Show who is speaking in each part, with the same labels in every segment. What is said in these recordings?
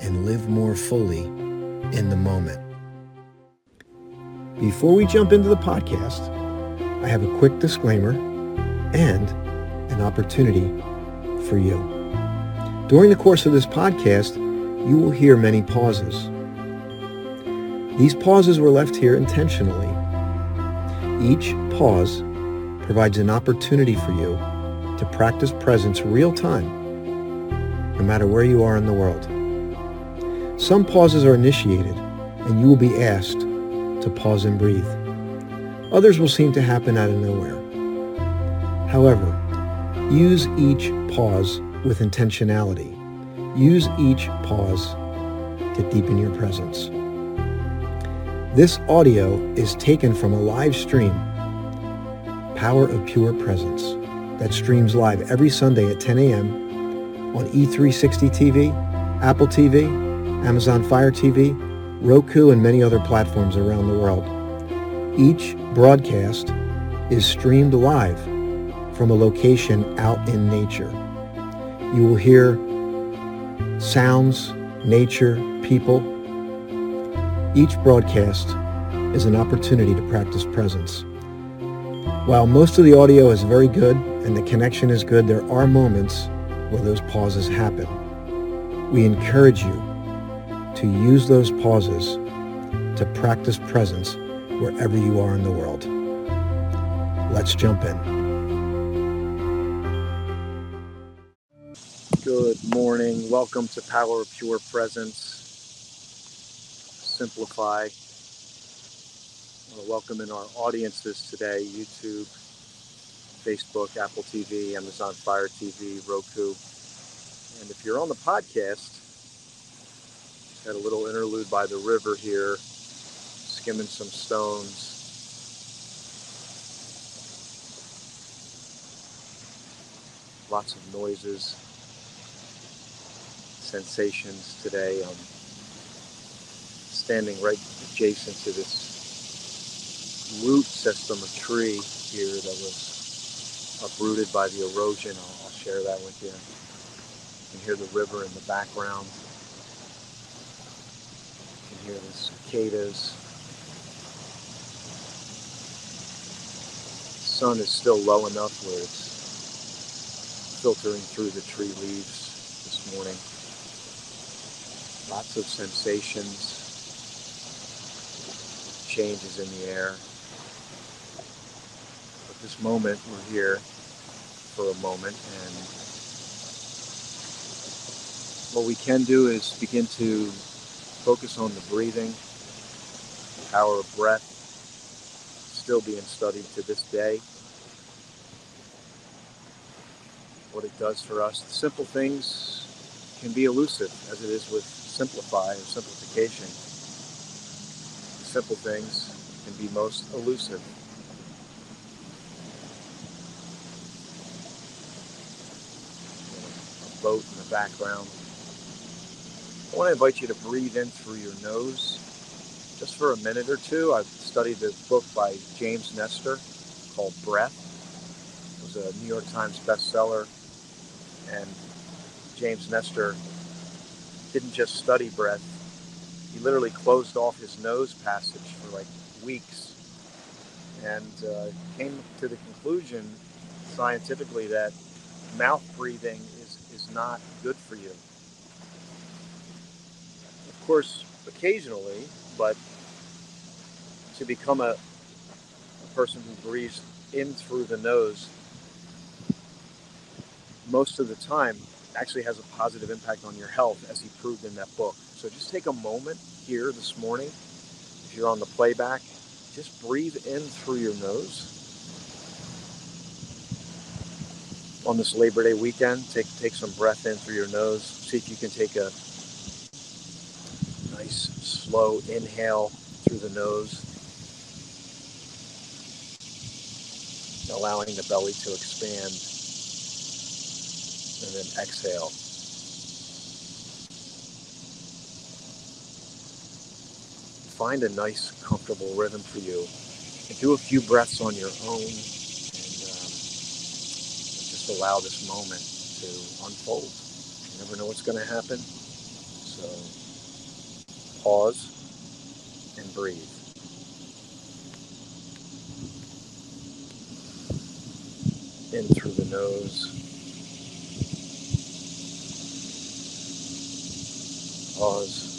Speaker 1: and live more fully in the moment. Before we jump into the podcast, I have a quick disclaimer and an opportunity for you. During the course of this podcast, you will hear many pauses. These pauses were left here intentionally. Each pause provides an opportunity for you to practice presence real time, no matter where you are in the world. Some pauses are initiated, and you will be asked to pause and breathe. Others will seem to happen out of nowhere. However, use each pause with intentionality. Use each pause to deepen your presence. This audio is taken from a live stream, Power of Pure Presence, that streams live every Sunday at 10 a.m. on E360 TV, Apple TV, Amazon Fire TV, Roku, and many other platforms around the world. Each broadcast is streamed live from a location out in nature. You will hear sounds, nature, people. Each broadcast is an opportunity to practice presence. While most of the audio is very good and the connection is good, there are moments where those pauses happen. We encourage you to use those pauses to practice presence wherever you are in the world. Let's jump in. Good morning. Welcome to Power of Pure Presence. Simplify. I want to welcome in our audiences today YouTube, Facebook, Apple TV, Amazon Fire TV, Roku. And if you're on the podcast, had a little interlude by the river here, skimming some stones. Lots of noises, sensations today. I'm standing right adjacent to this root system of tree here that was uprooted by the erosion. I'll, I'll share that with you. You can hear the river in the background hear the cicadas. The sun is still low enough where it's filtering through the tree leaves this morning. Lots of sensations, changes in the air. But this moment, we're here for a moment and what we can do is begin to Focus on the breathing, the power of breath, still being studied to this day. What it does for us. The simple things can be elusive, as it is with simplify or simplification. Simple things can be most elusive. A boat in the background. I want to invite you to breathe in through your nose just for a minute or two. I've studied this book by James Nestor called Breath. It was a New York Times bestseller. And James Nestor didn't just study breath, he literally closed off his nose passage for like weeks and uh, came to the conclusion scientifically that mouth breathing is, is not good for you course, occasionally, but to become a, a person who breathes in through the nose most of the time actually has a positive impact on your health, as he proved in that book. So just take a moment here this morning, if you're on the playback, just breathe in through your nose. On this Labor Day weekend, take take some breath in through your nose. See if you can take a nice slow inhale through the nose, allowing the belly to expand, and then exhale. Find a nice, comfortable rhythm for you, and do a few breaths on your own, and um, just allow this moment to unfold. You never know what's going to happen. So pause and breathe. In through the nose. Pause.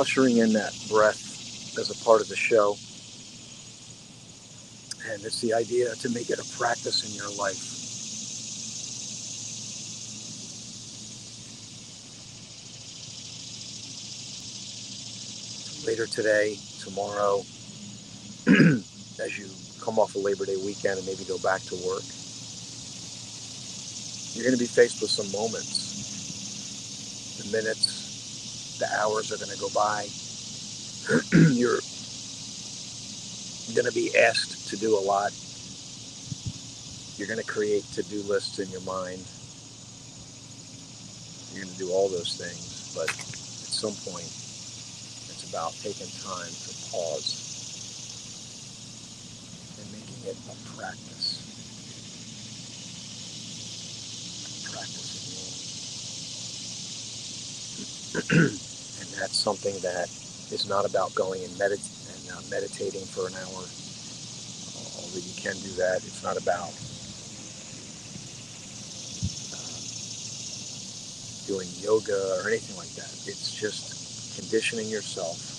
Speaker 1: Ushering in that breath as a part of the show. And it's the idea to make it a practice in your life. Later today, tomorrow, as you come off a Labor Day weekend and maybe go back to work, you're going to be faced with some moments, the minutes, the hours are going to go by. You're going to be asked to do a lot. You're going to create to do lists in your mind. You're going to do all those things. But at some point, it's about taking time to pause and making it a practice. Practice that's something that is not about going and, medit- and uh, meditating for an hour. Although you can do that, it's not about uh, doing yoga or anything like that. It's just conditioning yourself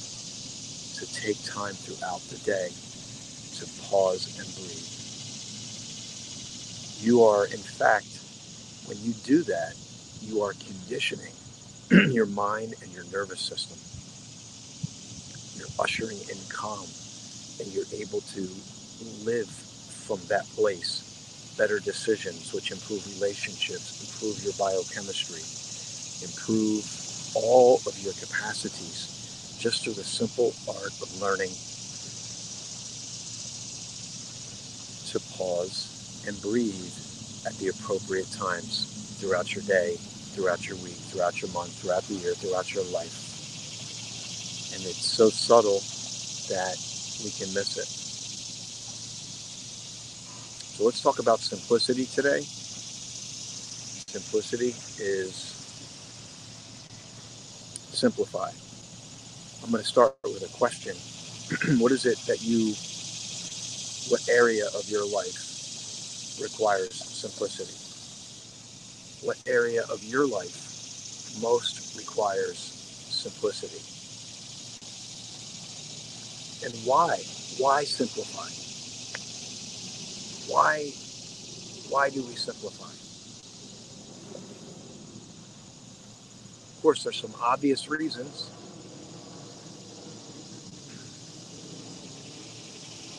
Speaker 1: to take time throughout the day to pause and breathe. You are, in fact, when you do that, you are conditioning your mind and your nervous system. You're ushering in calm and you're able to live from that place. Better decisions, which improve relationships, improve your biochemistry, improve all of your capacities just through the simple art of learning. To pause and breathe at the appropriate times throughout your day throughout your week, throughout your month, throughout the year, throughout your life. And it's so subtle that we can miss it. So let's talk about simplicity today. Simplicity is simplify. I'm going to start with a question. what is it that you, what area of your life requires simplicity? What area of your life most requires simplicity. And why? Why simplify? Why, why do we simplify? Of course, there's some obvious reasons.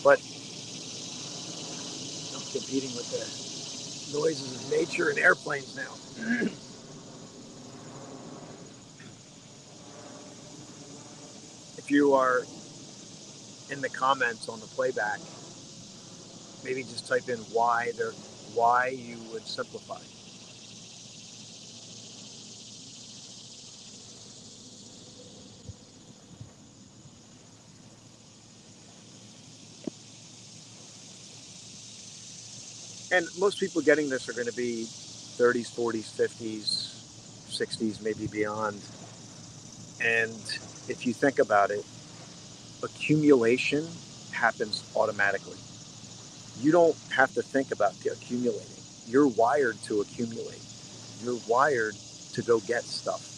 Speaker 1: But I'm competing with the noises of nature and airplanes now. if you are in the comments on the playback, maybe just type in why there, why you would simplify. And most people getting this are going to be 30s, 40s, 50s, 60s, maybe beyond. And if you think about it, accumulation happens automatically. You don't have to think about accumulating. You're wired to accumulate. You're wired to go get stuff.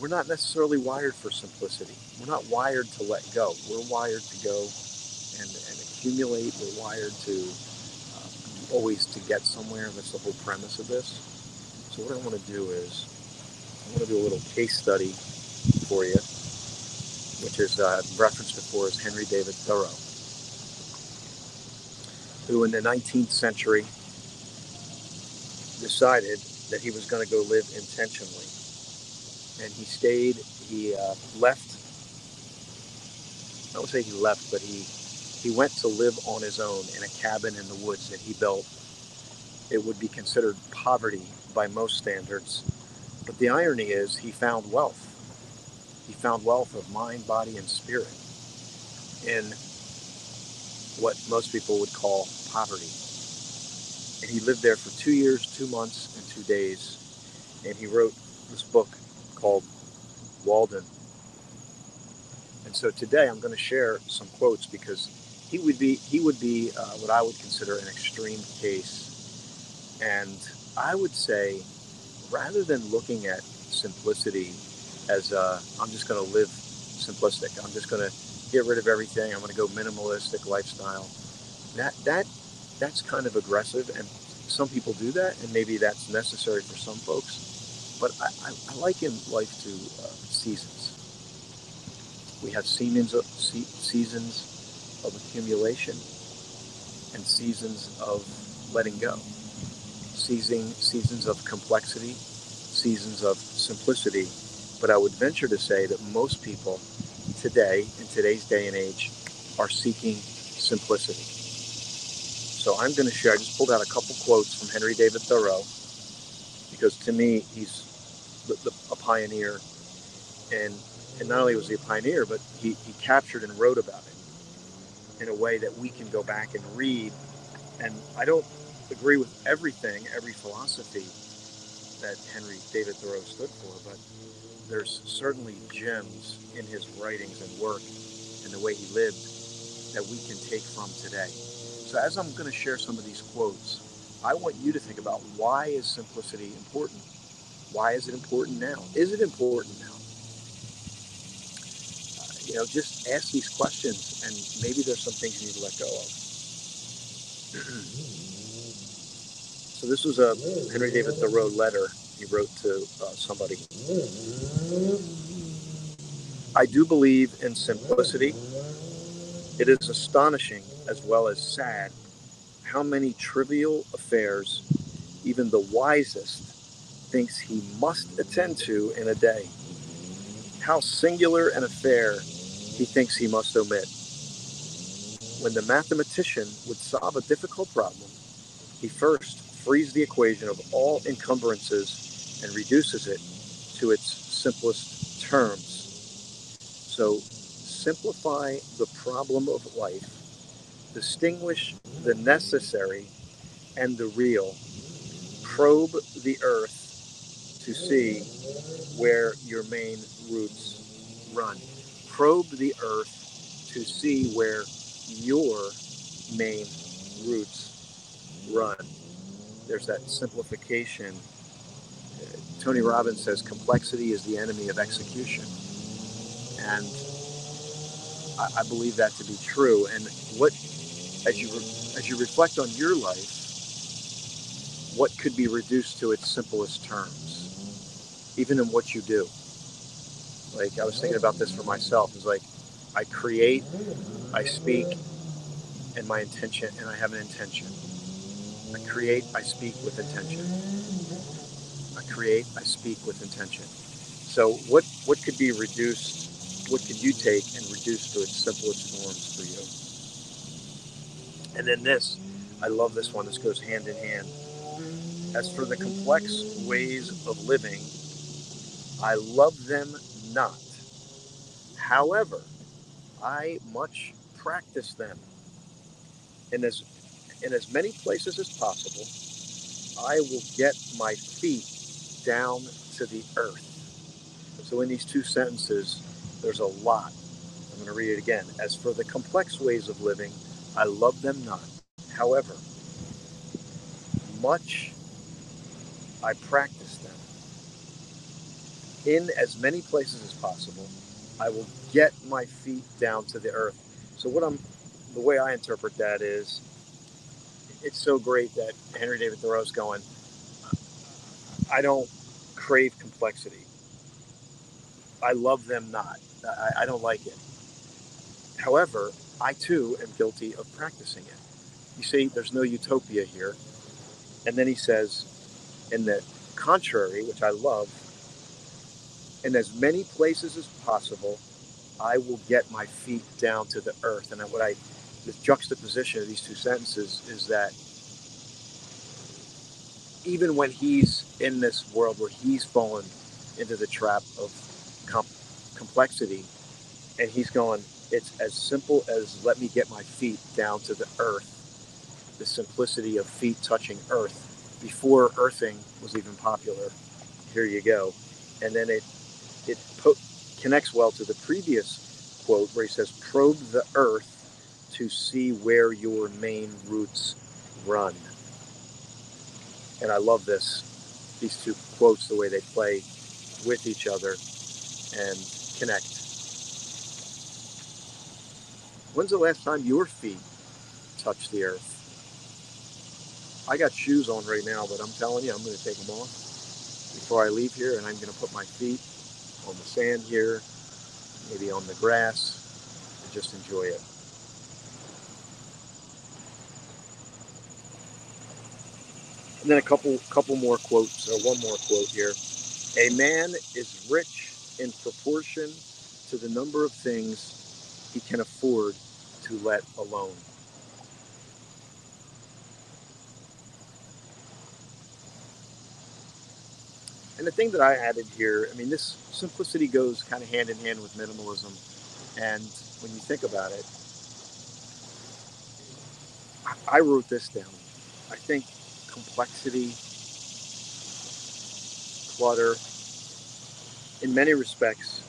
Speaker 1: We're not necessarily wired for simplicity. We're not wired to let go. We're wired to go and, and accumulate. We're wired to always to get somewhere. That's the whole premise of this. So what I want to do is I want to do a little case study for you which is uh, referenced before as Henry David Thoreau, who in the 19th century decided that he was going to go live intentionally. And he stayed, he uh, left, I would say he left, but he, he went to live on his own in a cabin in the woods that he built. It would be considered poverty by most standards. But the irony is he found wealth he found wealth of mind, body, and spirit in what most people would call poverty. And he lived there for two years, two months, and two days. And he wrote this book called Walden. And so today I'm going to share some quotes because he would be he would be uh, what I would consider an extreme case. And I would say, rather than looking at simplicity as uh, I'm just going to live simplistic. I'm just going to get rid of everything. I'm going to go minimalistic lifestyle. That that that's kind of aggressive, and some people do that, and maybe that's necessary for some folks. But I, I, I liken life to uh, seasons. We have seasons seasons of accumulation and seasons of letting go. Season, seasons of complexity, seasons of simplicity, but I would venture to say that most people today, in today's day and age, are seeking simplicity. So I'm going to share, I just pulled out a couple quotes from Henry David Thoreau, because to me, he's a pioneer. And, and not only was he a pioneer, but he, he captured and wrote about it in a way that we can go back and read. And I don't agree with everything, every philosophy that Henry David Thoreau stood for, but there's certainly gems in his writings and work and the way he lived that we can take from today. So as I'm going to share some of these quotes, I want you to think about why is simplicity important? Why is it important now? Is it important now? Know, just ask these questions and maybe there's some things you need to let go of. so this was a Henry David Thoreau letter he wrote to uh, somebody. I do believe in simplicity. It is astonishing as well as sad how many trivial affairs even the wisest thinks he must attend to in a day. How singular an affair he thinks he must omit. When the mathematician would solve a difficult problem, he first frees the equation of all encumbrances and reduces it to its simplest terms. So simplify the problem of life, distinguish the necessary and the real, probe the earth to see where your main roots run. Probe the earth to see where your main roots run. There's that simplification uh, Tony Robbins says complexity is the enemy of execution. And I, I believe that to be true. And what, as you, re, as you reflect on your life, what could be reduced to its simplest terms, even in what you do? Like, I was thinking about this for myself. It's like, I create, I speak, and my intention, and I have an intention. I create, I speak with intention I create, I speak with intention. So what, what could be reduced what could you take and reduce to its simplest forms for you? And then this, I love this one. This goes hand in hand. As for the complex ways of living, I love them not. However, I much practice them. In as, in as many places as possible, I will get my feet down to the earth. So, in these two sentences, there's a lot. I'm going to read it again. As for the complex ways of living, I love them not. However, much I practice. In as many places as possible, I will get my feet down to the earth. So, what I'm, the way I interpret that is, it's so great that Henry David Thoreau's going, I don't crave complexity. I love them not. I, I don't like it. However, I too am guilty of practicing it. You see, there's no utopia here. And then he says, in the contrary, which I love, in as many places as possible, I will get my feet down to the earth. And what I, the juxtaposition of these two sentences is that even when he's in this world where he's fallen into the trap of com- complexity, and he's going, it's as simple as let me get my feet down to the earth, the simplicity of feet touching earth before earthing was even popular. Here you go. And then it, it po- connects well to the previous quote where he says, probe the earth to see where your main roots run. And I love this, these two quotes, the way they play with each other and connect. When's the last time your feet touched the earth? I got shoes on right now, but I'm telling you, I'm going to take them off before I leave here, and I'm going to put my feet on the sand here, maybe on the grass, and just enjoy it. And then a couple couple more quotes, or one more quote here. A man is rich in proportion to the number of things he can afford to let alone. And the thing that I added here, I mean, this simplicity goes kind of hand in hand with minimalism. And when you think about it, I wrote this down. I think complexity, clutter, in many respects,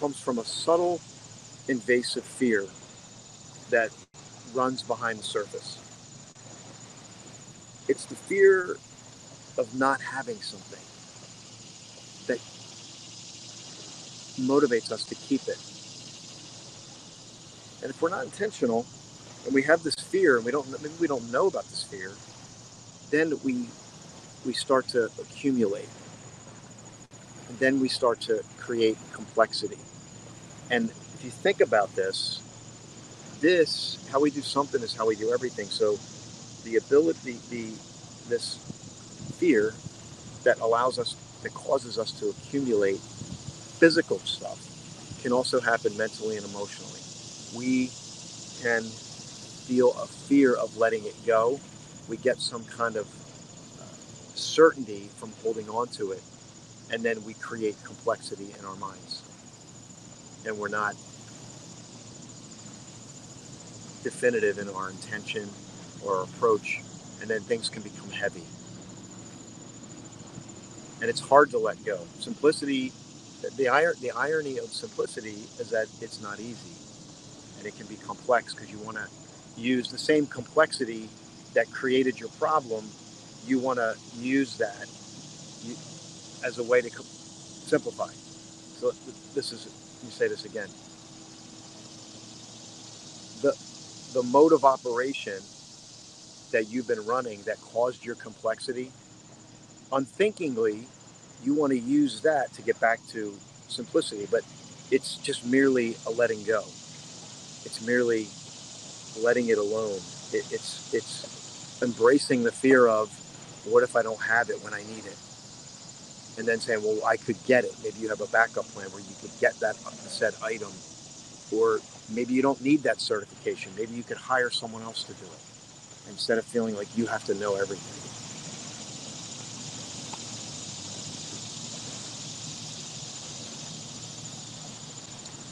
Speaker 1: comes from a subtle, invasive fear that runs behind the surface. It's the fear of not having something motivates us to keep it. And if we're not intentional and we have this fear and we don't maybe we don't know about this fear, then we we start to accumulate. And then we start to create complexity. And if you think about this, this how we do something is how we do everything. So the ability the this fear that allows us that causes us to accumulate physical stuff can also happen mentally and emotionally. We can feel a fear of letting it go. We get some kind of uh, certainty from holding on to it, and then we create complexity in our minds. And we're not definitive in our intention or our approach, and then things can become heavy and it's hard to let go. Simplicity, the, ir- the irony of simplicity is that it's not easy, and it can be complex because you want to use the same complexity that created your problem. You want to use that you, as a way to simplify. So this is, let me say this again. The, the mode of operation that you've been running that caused your complexity unthinkingly, you want to use that to get back to simplicity, but it's just merely a letting go. It's merely letting it alone. It, it's it's embracing the fear of what if I don't have it when I need it. and then saying, well, I could get it. Maybe you have a backup plan where you could get that said item, or maybe you don't need that certification. Maybe you could hire someone else to do it instead of feeling like you have to know everything.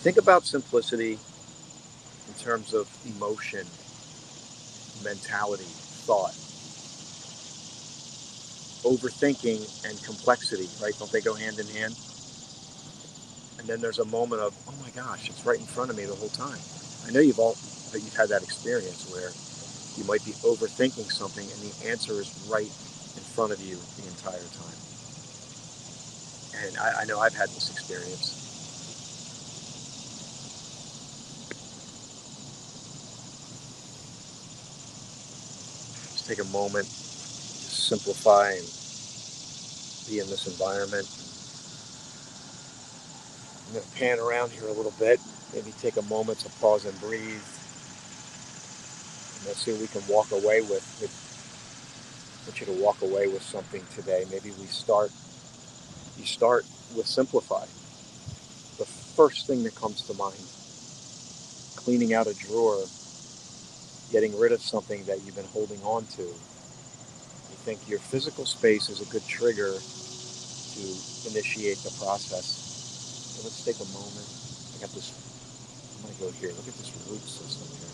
Speaker 1: Think about simplicity in terms of emotion, mentality, thought overthinking and complexity, right? Don't they go hand in hand? And then there's a moment of, oh my gosh, it's right in front of me the whole time. I know you've all that you've had that experience where you might be overthinking something and the answer is right in front of you the entire time. And I, I know I've had this experience. Take a moment simplify and be in this environment. I'm going to pan around here a little bit, maybe take a moment to pause and breathe. And let's see if we can walk away with, with I want you to walk away with something today. Maybe we start, you start with simplify. The first thing that comes to mind, cleaning out a drawer, getting rid of something that you've been holding on to, You think your physical space is a good trigger to initiate the process. So let's take a moment. I got this, I'm to go here. Look at this root system here.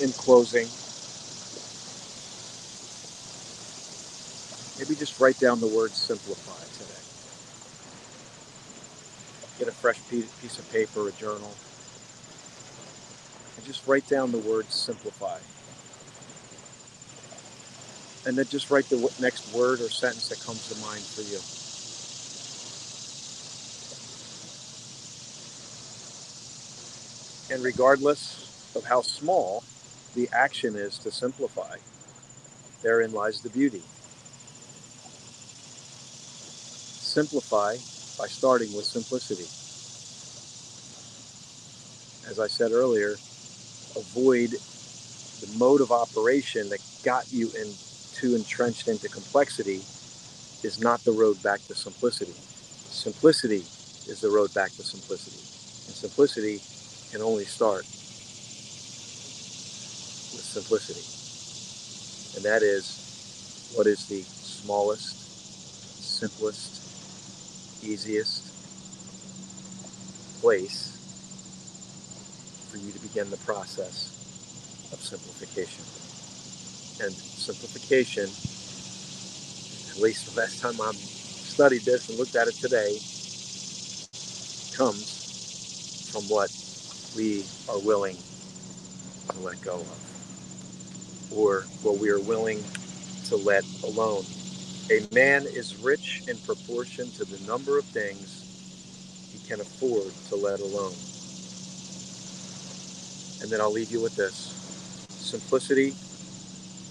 Speaker 1: In closing, maybe just write down the word simplify today. Get a fresh piece of paper, a journal, and just write down the word simplify. And then just write the next word or sentence that comes to mind for you. And regardless of how small, the action is to simplify.
Speaker 2: Therein lies the beauty. Simplify by starting with simplicity. As I said earlier, avoid the mode of operation that got you in too entrenched into complexity is not the road back to simplicity. Simplicity is the road back to simplicity. And simplicity can only start simplicity. And that is what is the smallest, simplest, easiest place for you to begin the process of simplification. And simplification, at least the last time I studied this and looked at it today, comes from what we are willing to let go of, or what we are willing to let alone. A man is rich in proportion to the number of things he can afford to let alone. And then I'll leave you with this simplicity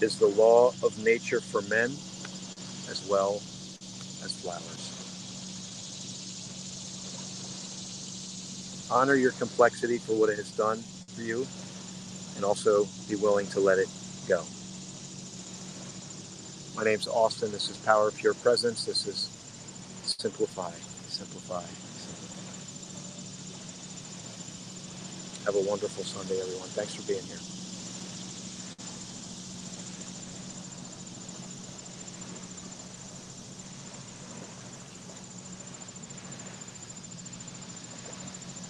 Speaker 2: is the law of nature for men as well as flowers. Honor your complexity for what it has done for you and also be willing to let it go. My name's Austin. This is Power of Pure Presence. This is Simplify, Simplify, Simplify. Have a wonderful Sunday, everyone. Thanks for being here.